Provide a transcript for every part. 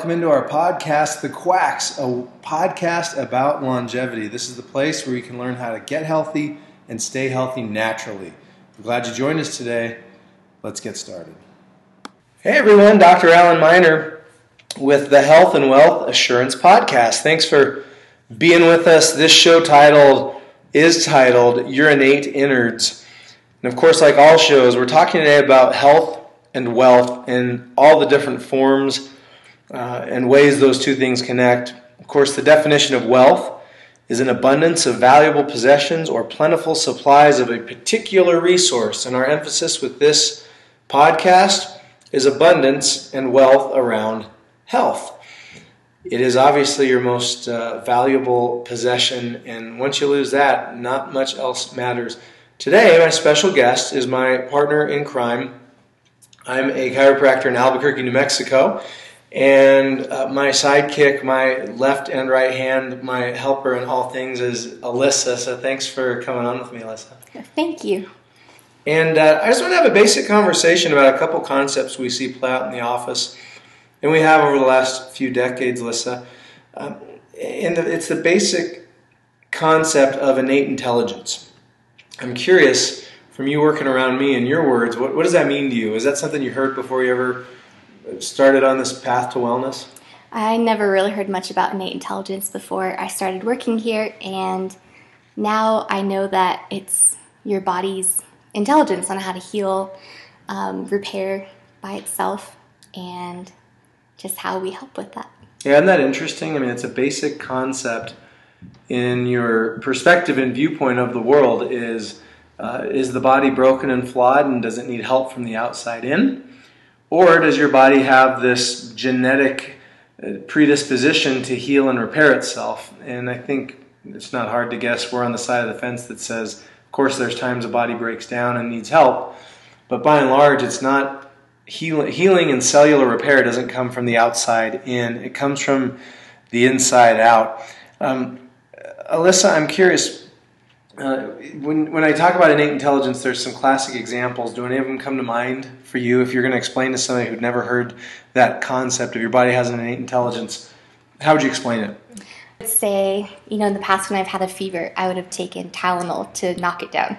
Welcome into our podcast, The Quacks, a podcast about longevity. This is the place where you can learn how to get healthy and stay healthy naturally. I'm glad you joined us today. Let's get started. Hey everyone, Dr. Alan Miner with the Health and Wealth Assurance Podcast. Thanks for being with us. This show titled is titled Your Innate Innards. And of course, like all shows, we're talking today about health and wealth and all the different forms uh, and ways those two things connect. Of course, the definition of wealth is an abundance of valuable possessions or plentiful supplies of a particular resource. And our emphasis with this podcast is abundance and wealth around health. It is obviously your most uh, valuable possession, and once you lose that, not much else matters. Today, my special guest is my partner in crime. I'm a chiropractor in Albuquerque, New Mexico, and uh, my sidekick, my left and right hand, my helper in all things is Alyssa. So thanks for coming on with me, Alyssa. Thank you. And uh, I just want to have a basic conversation about a couple concepts we see play out in the office, and we have over the last few decades, Alyssa. Um, and it's the basic concept of innate intelligence. I'm curious from you working around me in your words, what, what does that mean to you? Is that something you heard before you ever started on this path to wellness? I never really heard much about innate intelligence before I started working here, and now I know that it's your body's intelligence on how to heal, um, repair by itself, and just how we help with that. Yeah, isn't that interesting? I mean, it's a basic concept in your perspective and viewpoint of the world is uh, is the body broken and flawed and does it need help from the outside in or does your body have this genetic uh, predisposition to heal and repair itself? And i think it's not hard to guess. We're on the side of the fence that says of course there's times a body breaks down and needs help. But by and large it's not healing, healing and cellular repair doesn't come from the outside in. It comes from the inside out. Um, Alyssa, I'm curious. Uh, when, when I talk about innate intelligence, there's some classic examples. Do any of them come to mind for you if you're going to explain to somebody who'd never heard that concept of your body has an innate intelligence? How would you explain it? I'd say, you know, in the past when I've had a fever, I would have taken Tylenol to knock it down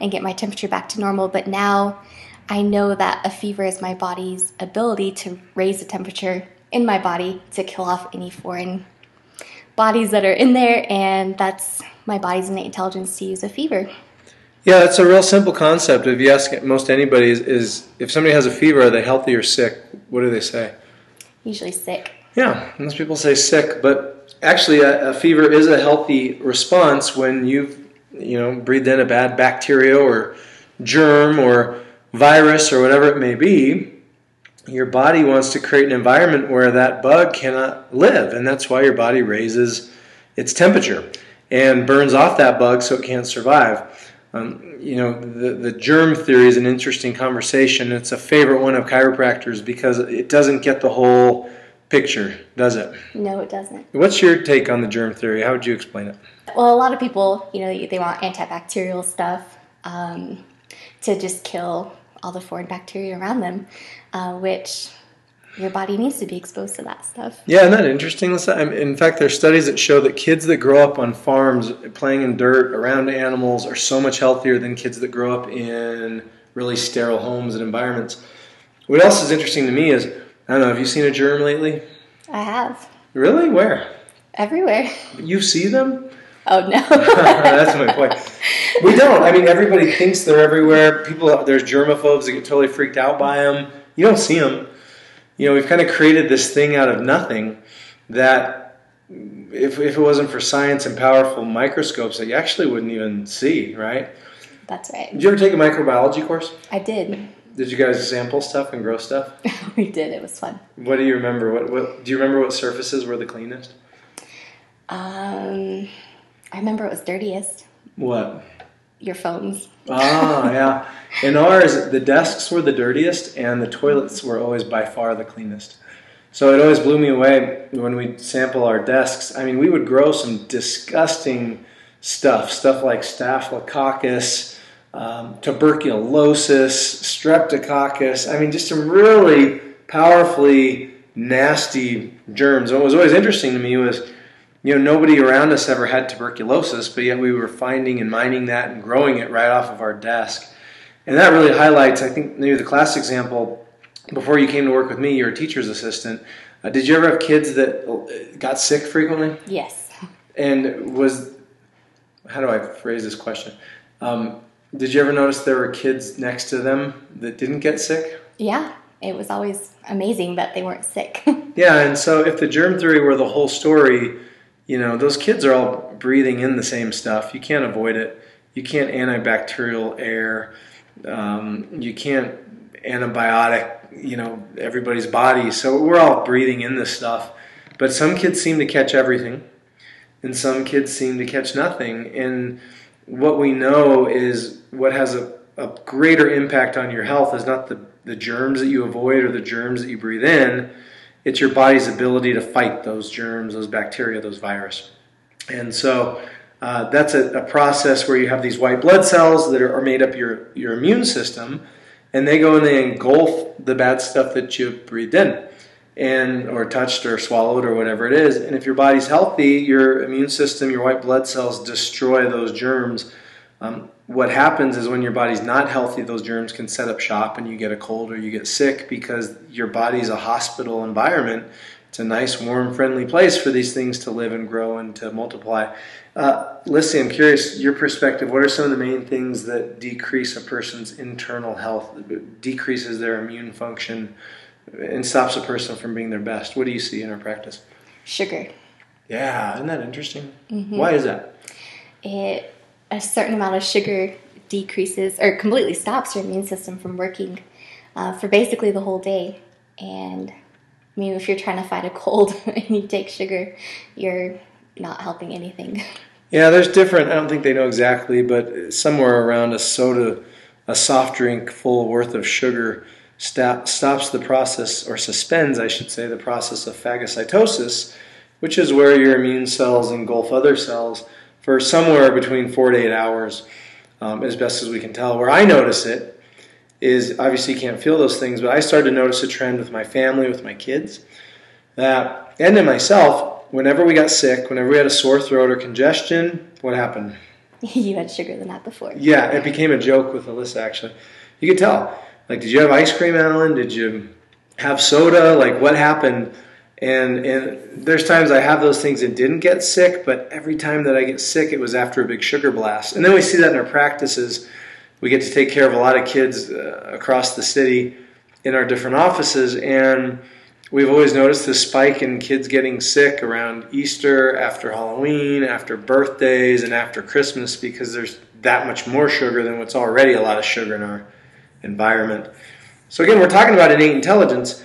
and get my temperature back to normal. But now I know that a fever is my body's ability to raise the temperature in my body to kill off any foreign bodies that are in there, and that's my body's innate intelligence to use a fever. Yeah, it's a real simple concept. If you ask most anybody, is, is if somebody has a fever, are they healthy or sick? What do they say? Usually sick. Yeah, most people say sick, but actually, a, a fever is a healthy response when you've you know breathed in a bad bacteria or germ or virus or whatever it may be your body wants to create an environment where that bug cannot live, and that's why your body raises its temperature and burns off that bug so it can't survive. Um, you know, the, the germ theory is an interesting conversation. It's a favorite one of chiropractors because it doesn't get the whole picture, does it? No, it doesn't. What's your take on the germ theory? How would you explain it? Well, a lot of people, you know, they want antibacterial stuff um, to just kill all the foreign bacteria around them, uh, which your body needs to be exposed to that stuff. Yeah, isn't that interesting? In fact, there's studies that show that kids that grow up on farms playing in dirt around animals are so much healthier than kids that grow up in really sterile homes and environments. What else is interesting to me is I don't know, have you seen a germ lately? I have. Really? Where? Everywhere. You see them? Oh no. That's my point. We don't. I mean, everybody thinks they're everywhere. People, there's germaphobes that get totally freaked out by them. You don't see them. You know, we've kind of created this thing out of nothing that, if if it wasn't for science and powerful microscopes, that you actually wouldn't even see. Right? That's right. Did you ever take a microbiology course? I did. Did you guys sample stuff and grow stuff? we did. It was fun. What do you remember? What, what do you remember? What surfaces were the cleanest? Um. I remember it was dirtiest. What? Your phones. ah, yeah. In ours, the desks were the dirtiest, and the toilets were always by far the cleanest. So it always blew me away when we sample our desks. I mean, we would grow some disgusting stuff, stuff like staphylococcus, um, tuberculosis, streptococcus. I mean, just some really powerfully nasty germs. What was always interesting to me was, you know, nobody around us ever had tuberculosis, but yet we were finding and mining that and growing it right off of our desk. And that really highlights, I think, maybe the class example. Before you came to work with me, you're a teacher's assistant. Uh, did you ever have kids that uh, got sick frequently? Yes. And was, how do I phrase this question? Um, did you ever notice there were kids next to them that didn't get sick? Yeah, it was always amazing that they weren't sick. yeah, and so if the germ theory were the whole story, you know, those kids are all breathing in the same stuff. You can't avoid it. You can't antibacterial air. Um, you can't antibiotic, you know, everybody's body. So we're all breathing in this stuff. But some kids seem to catch everything, and some kids seem to catch nothing. And what we know is what has a, a greater impact on your health is not the, the germs that you avoid or the germs that you breathe in, it's your body's ability to fight those germs, those bacteria, those virus. And so uh, that's a, a, process where you have these white blood cells that are, are, made up your, your immune system, and they go and they engulf the bad stuff that you've breathed in and or touched or swallowed or whatever it is. And if your body's healthy, your immune system, your white blood cells destroy those germs. Um, what happens is when your body's not healthy, those germs can set up shop and you get a cold or you get sick because your body's a hospital environment. It's a nice, warm, friendly place for these things to live and grow and to multiply. Uh, Lissy, I'm curious, your perspective, what are some of the main things that decrease a person's internal health, decreases their immune function, and stops a person from being their best. What do you see in our practice? Sugar. Yeah, isn't that interesting? Mm-hmm. Why is that? It a certain amount of sugar decreases or completely stops your immune system from working uh, for basically the whole day. And I mean, if you're trying to fight a cold and you take sugar, you're not helping anything. Yeah, there's different. I don't think they know exactly, but somewhere around a soda, a soft drink full worth of sugar stop, stops the process, or suspends, I should say, the process of phagocytosis, which is where your immune cells engulf other cells for somewhere between four to eight hours, um, as best as we can tell. Where I notice it is obviously you can't feel those things, but I started to notice a trend with my family, with my kids, that, and in myself, whenever we got sick, whenever we had a sore throat or congestion, what happened? you had sugar the night before. Yeah, it became a joke with Alyssa actually. You could tell like, did you have ice cream, Alan? Did you have soda? Like, what happened? And and there's times I have those things and didn't get sick, but every time that I get sick, it was after a big sugar blast. And then we see that in our practices. We get to take care of a lot of kids uh, across the city in our different offices, and we've always noticed this spike in kids getting sick around Easter, after Halloween, after birthdays, and after Christmas because there's that much more sugar than what's already a lot of sugar in our environment. So again, we're talking about innate intelligence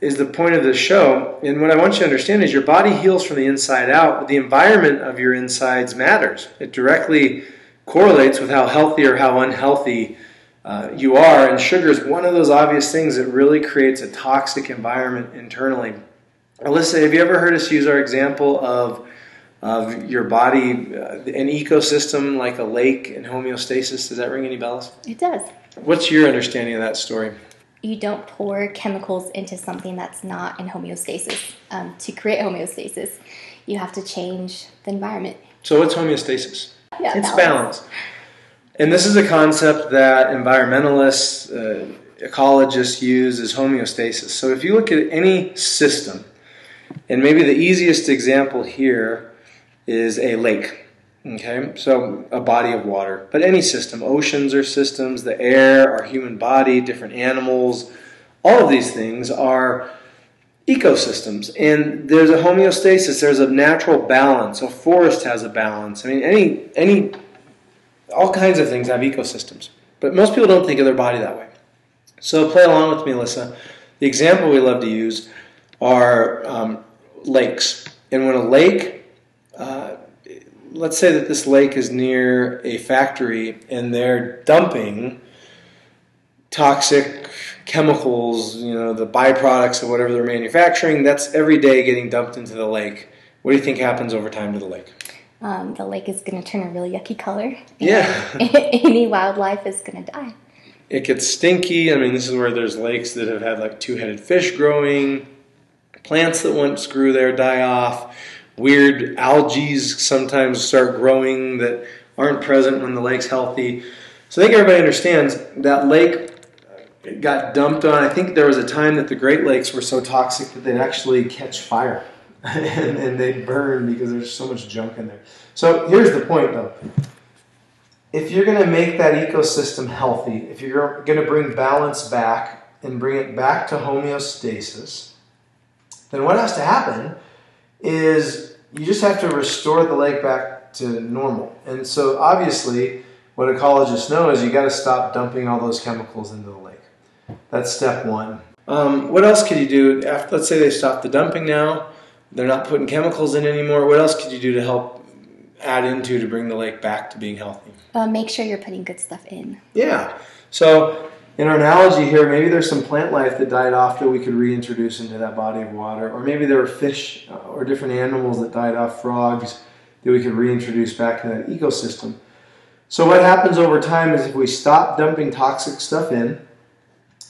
is the point of this show. And what I want you to understand is your body heals from the inside out, but the environment of your insides matters. It directly correlates with how healthy or how unhealthy uh, you are. And sugar is one of those obvious things that really creates a toxic environment internally. Alyssa, have you ever heard us use our example of of your body, uh, an ecosystem like a lake and homeostasis? Does that ring any bells? It does. What's your understanding of that story? You don't pour chemicals into something that's not in homeostasis. Um, to create homeostasis, you have to change the environment. So, what's homeostasis? Yeah, it's balance. balance. And this is a concept that environmentalists, uh, ecologists use as homeostasis. So, if you look at any system, and maybe the easiest example here is a lake. Okay, so a body of water, but any system, oceans are systems, the air, our human body, different animals, all of these things are ecosystems. And there's a homeostasis, there's a natural balance. A forest has a balance. I mean, any, any, all kinds of things have ecosystems. But most people don't think of their body that way. So play along with me, Alyssa. The example we love to use are um, lakes. And when a lake let's say that this lake is near a factory and they're dumping toxic chemicals, you know, the byproducts of whatever they're manufacturing, that's every day getting dumped into the lake. What do you think happens over time to the lake? Um, the lake is going to turn a really yucky color. Yeah. any wildlife is going to die. It gets stinky. I mean, this is where there's lakes that have had like two headed fish growing. plants that once grew there die off. Weird algae sometimes start growing that aren't present when the lake's healthy. So I think everybody understands that lake got dumped on. I think there was a time that the Great Lakes were so toxic that they'd actually catch fire and, and they'd burn because there's so much junk in there. So here's the point though. If you're going to make that ecosystem healthy, if you're going to bring balance back and bring it back to homeostasis, then what has to happen is you just have to restore the lake back to normal. And so obviously, what ecologists know is you got to stop dumping all those chemicals into the lake. That's step one. Um, what else could you do? After, let's say they stop the dumping now, they're not putting chemicals in anymore. What else could you do to help add into to bring the lake back to being healthy? Uh, make sure you're putting good stuff in. Yeah. So in our analogy here, maybe there's some plant life that died off that we could reintroduce into that body of water, or maybe there were fish uh, or different animals that died off, frogs that we could reintroduce back to that ecosystem. So what happens over time is if we stop dumping toxic stuff in,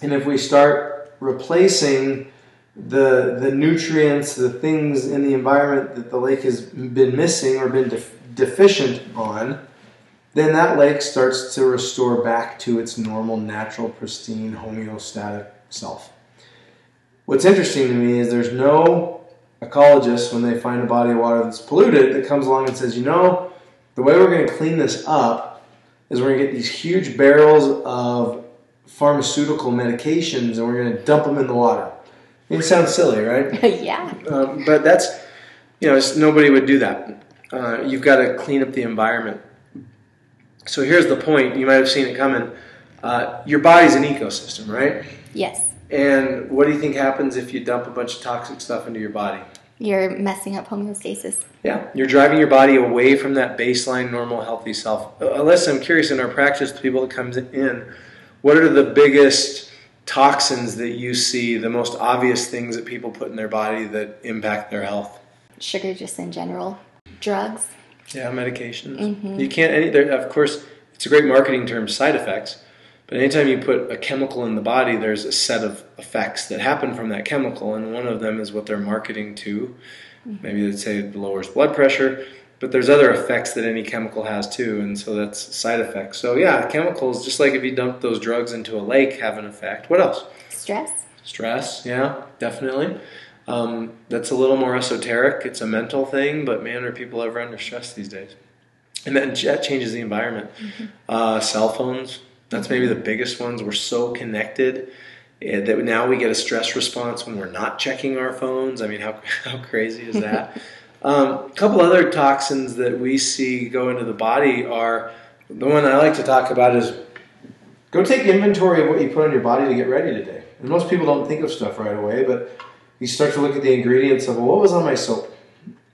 and if we start replacing the, the nutrients, the things in the environment that the lake has been missing or been def- deficient on, then that lake starts to restore back to its normal, natural, pristine, homeostatic self. What's interesting to me is there's no ecologist, when they find a body of water that's polluted, that comes along and says, you know, the way we're going to clean this up is we're going to get these huge barrels of pharmaceutical medications and we're going to dump them in the water. It sounds silly, right? yeah. Um, but that's, you know, nobody would do that. Uh, you've got to clean up the environment. So here's the point. You might have seen it coming. Uh, your body's an ecosystem, right? Yes. And what do you think happens if you dump a bunch of toxic stuff into your body? You're messing up homeostasis. Yeah, you're driving your body away from that baseline, normal, healthy self. Alyssa, I'm curious in our practice, the people that comes in, what are the biggest toxins that you see, the most obvious things that people put in their body that impact their health? Sugar, just in general. Drugs. Yeah, medication. Mm-hmm. You can't. Any, there, of course, it's a great marketing term, side effects. But anytime you put a chemical in the body, there's a set of effects that happen from that chemical, and one of them is what they're marketing to. Mm-hmm. Maybe they'd say it lowers blood pressure. But there's other effects that any chemical has too, and so that's side effects. So yeah, chemicals, just like if you dump those drugs into a lake, have an effect. What else? Stress. Stress, yeah, definitely. Um, that's a little more esoteric. It's a mental thing, but man, are people ever under stress these days? And then that changes the environment. Mm-hmm. Uh, cell phones, that's maybe the biggest ones. We're so connected eh, that now we get a stress response when we're not checking our phones. I mean, how, how crazy is that? Um, a couple other toxins that we see go into the body are the one I like to talk about is go take inventory of what you put on your body to get ready today. And most people don't think of stuff right away, but you start to look at the ingredients of well, what was on my soap?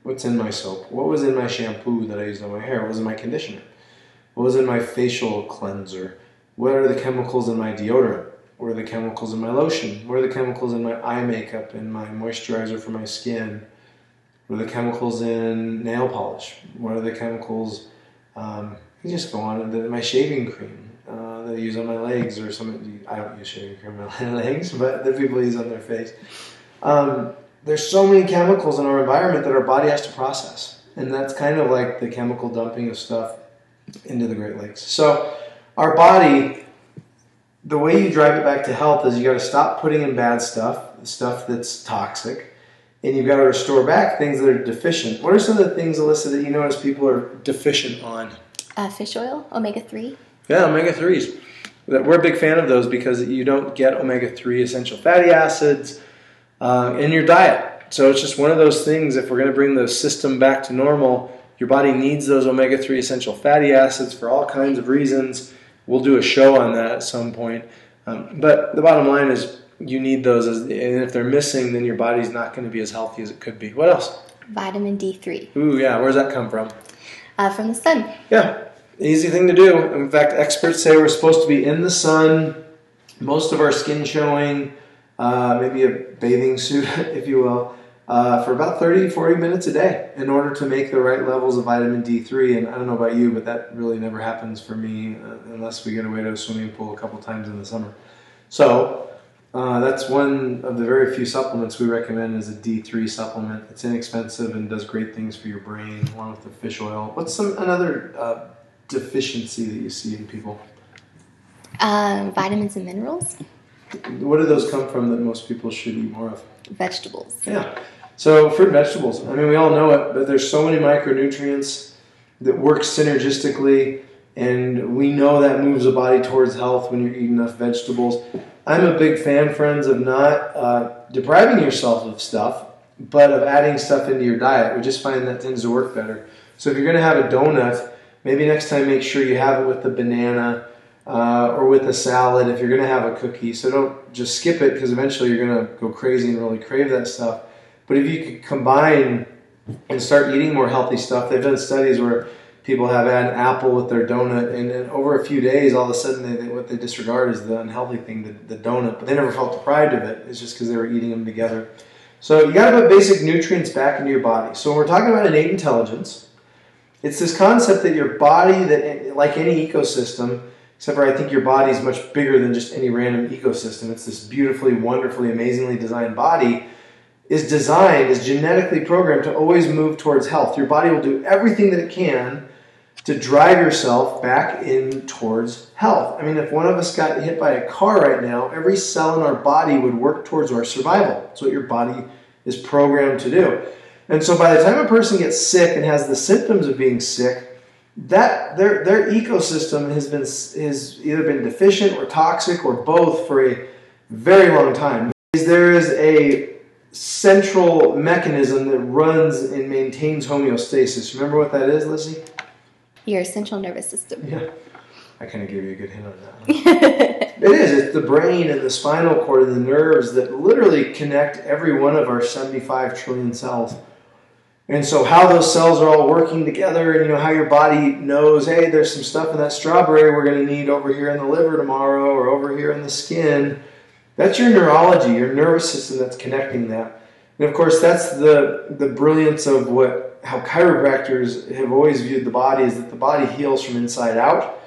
What's in my soap? What was in my shampoo that I used on my hair? What was in my conditioner? What was in my facial cleanser? What are the chemicals in my deodorant? What are the chemicals in my lotion? What are the chemicals in my eye makeup and my moisturizer for my skin? What are the chemicals in nail polish? What are the chemicals? Um, you just go on the, my shaving cream uh, that I use on my legs, or some. I don't use shaving cream on my legs, but the people use on their face. Um, there's so many chemicals in our environment that our body has to process, and that's kind of like the chemical dumping of stuff into the Great Lakes. So, our body, the way you drive it back to health is you got to stop putting in bad stuff, stuff that's toxic and you've got to restore back things that are deficient. What are some of the things, Alyssa, that you notice people are deficient on? Uh, fish oil, omega 3. Yeah, omega 3s. We're a big fan of those because you don't get omega 3 essential fatty acids uh, in your diet. So it's just one of those things, if we're going to bring the system back to normal, your body needs those omega 3 essential fatty acids for all kinds of reasons. We'll do a show on that at some point. Um, but the bottom line is you need those, as, and if they're missing, then your body's not going to be as healthy as it could be. What else? Vitamin D3. Ooh, yeah. Where's that come from? Uh, from the sun. Yeah, easy thing to do. In fact, experts say we're supposed to be in the sun, most of our skin showing, uh, maybe a bathing suit, if you will, uh, for about 30, 40 minutes a day in order to make the right levels of vitamin D3. And I don't know about you, but that really never happens for me uh, unless we get away to a swimming pool a couple times in the summer. So, Uh, that's one of the very few supplements we recommend is a D3 supplement. It's inexpensive and does great things for your brain, along with the fish oil. What's some another uh, deficiency that you see in people? Um, vitamins and minerals. What do those come from that most people should eat more of? Vegetables. Yeah. So fruit and vegetables. I mean, we all know it, but there's so many micronutrients that work synergistically, and we know that moves the body towards health when you're eating enough vegetables. I'm a big fan, friends, of not uh, depriving yourself of stuff, but of adding stuff into your diet. We just find that tends to work better. So if you're going to have a donut, maybe next time make sure you have it with the banana uh, or with a salad if you're going to have a cookie. So don't just skip it because eventually you're going to go crazy and really crave that stuff. But if you could combine and start eating more healthy stuff, they've done studies where people have had an apple with their donut, and then over a few days, all of a sudden, they, they, what they disregard is the unhealthy thing, the, the donut. But they never felt deprived of it. It's just because they were eating them together. So you got to put basic nutrients back into your body. So when we're talking about innate intelligence, it's this concept that your body, that like any ecosystem, except for I think your body is much bigger than just any random ecosystem. It's this beautifully, wonderfully, amazingly designed body is designed, is genetically programmed to always move towards health. Your body will do everything that it can to drive yourself back in towards health. I mean, if one of us got hit by a car right now, every cell in our body would work towards our survival. That's what your body is programmed to do. And so by the time a person gets sick and has the symptoms of being sick, that their their ecosystem has been has either been deficient or toxic or both for a very long time. There is a central mechanism that runs and maintains homeostasis. Remember what that is, Lizzie? Your central nervous system. Yeah. I kind of gave you a good hint on that. it is. It's the brain and the spinal cord and the nerves that literally connect every one of our 75 trillion cells. And so, how those cells are all working together, and you know how your body knows, hey, there's some stuff in that strawberry we're going to need over here in the liver tomorrow, or over here in the skin. That's your neurology, your nervous system that's connecting that. And of course, that's the the brilliance of what how chiropractors have always viewed the body is that the body heals from inside out.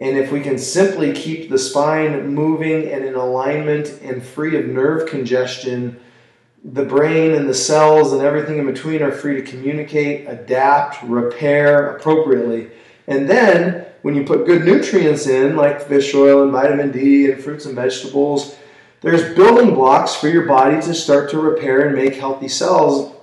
And if we can simply keep the spine moving and in alignment and free of nerve congestion, the brain and the cells and everything in between are free to communicate, adapt, repair appropriately. And then when you put good nutrients in, like fish oil and vitamin D and fruits and vegetables, there's building blocks for your body to start to repair and make healthy cells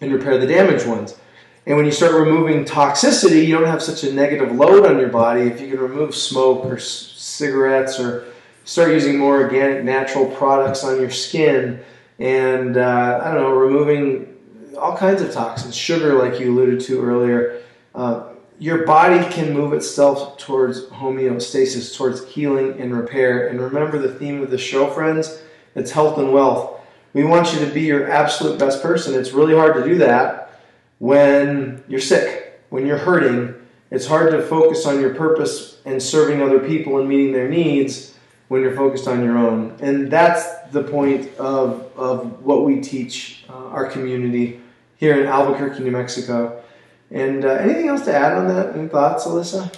and repair the damaged ones. And when you start removing toxicity, you don't have such a negative load on your body. If you can remove smoke or cigarettes or start using more organic, natural products on your skin, and uh, I don't know, removing all kinds of toxins, sugar, like you alluded to earlier, uh, your body can move itself towards homeostasis, towards healing and repair. And remember the theme of the show, friends? It's health and wealth. We want you to be your absolute best person. It's really hard to do that when you're sick, when you're hurting. It's hard to focus on your purpose and serving other people and meeting their needs when you're focused on your own. And that's the point of, of what we teach uh, our community here in Albuquerque, New Mexico. And uh, anything else to add on that? Any thoughts, Alyssa?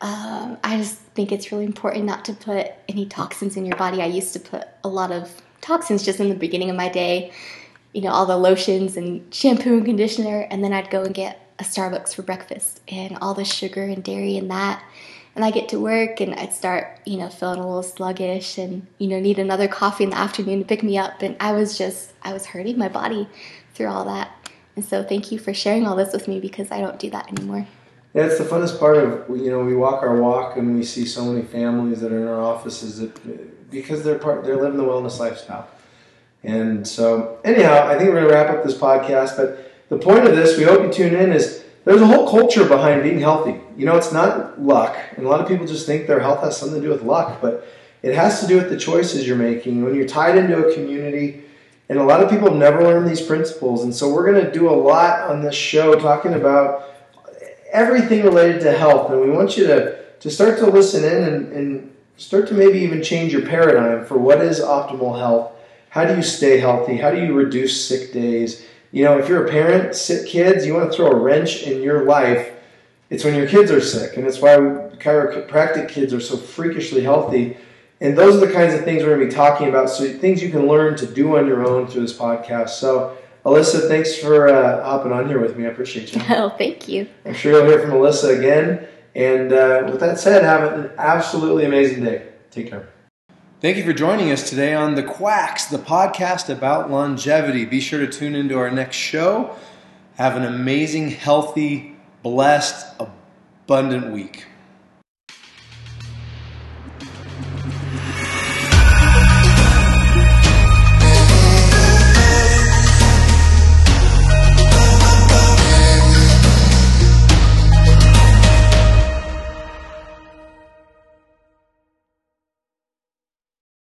Um, I just think it's really important not to put any toxins in your body. I used to put a lot of toxins just in the beginning of my day, you know, all the lotions and shampoo and conditioner, and then I'd go and get a Starbucks for breakfast and all the sugar and dairy and that. And I get to work and I'd start, you know, feeling a little sluggish and, you know, need another coffee in the afternoon to pick me up. And I was just, I was hurting my body through all that. And so thank you for sharing all this with me because I don't do that anymore. Yeah, it's the funnest part of you know we walk our walk and we see so many families that are in our offices that because they're part they're living the wellness lifestyle. And so anyhow, I think we're gonna wrap up this podcast. But the point of this, we hope you tune in, is there's a whole culture behind being healthy. You know, it's not luck, and a lot of people just think their health has something to do with luck, but it has to do with the choices you're making. When you're tied into a community, and a lot of people never learned these principles, and so we're going to do a lot on this show talking about everything related to health, and we want you to to start to listen in and, and start to maybe even change your paradigm for what is optimal health. How do you stay healthy? How do you reduce sick days? You know, if you're a parent, sick kids, you want to throw a wrench in your life. It's when your kids are sick, and it's why chiropractic kids are so freakishly healthy. And those are the kinds of things we're going to be talking about. So things you can learn to do on your own through this podcast. So Alyssa, thanks for uh, hopping on here with me. I appreciate you. Oh, thank you. I'm sure you'll hear from Alyssa again. And uh, with that said, have an absolutely amazing day. Take care. Thank you for joining us today on The Quacks, the podcast about longevity. Be sure to tune into our next show. Have an amazing, healthy, blessed, abundant week.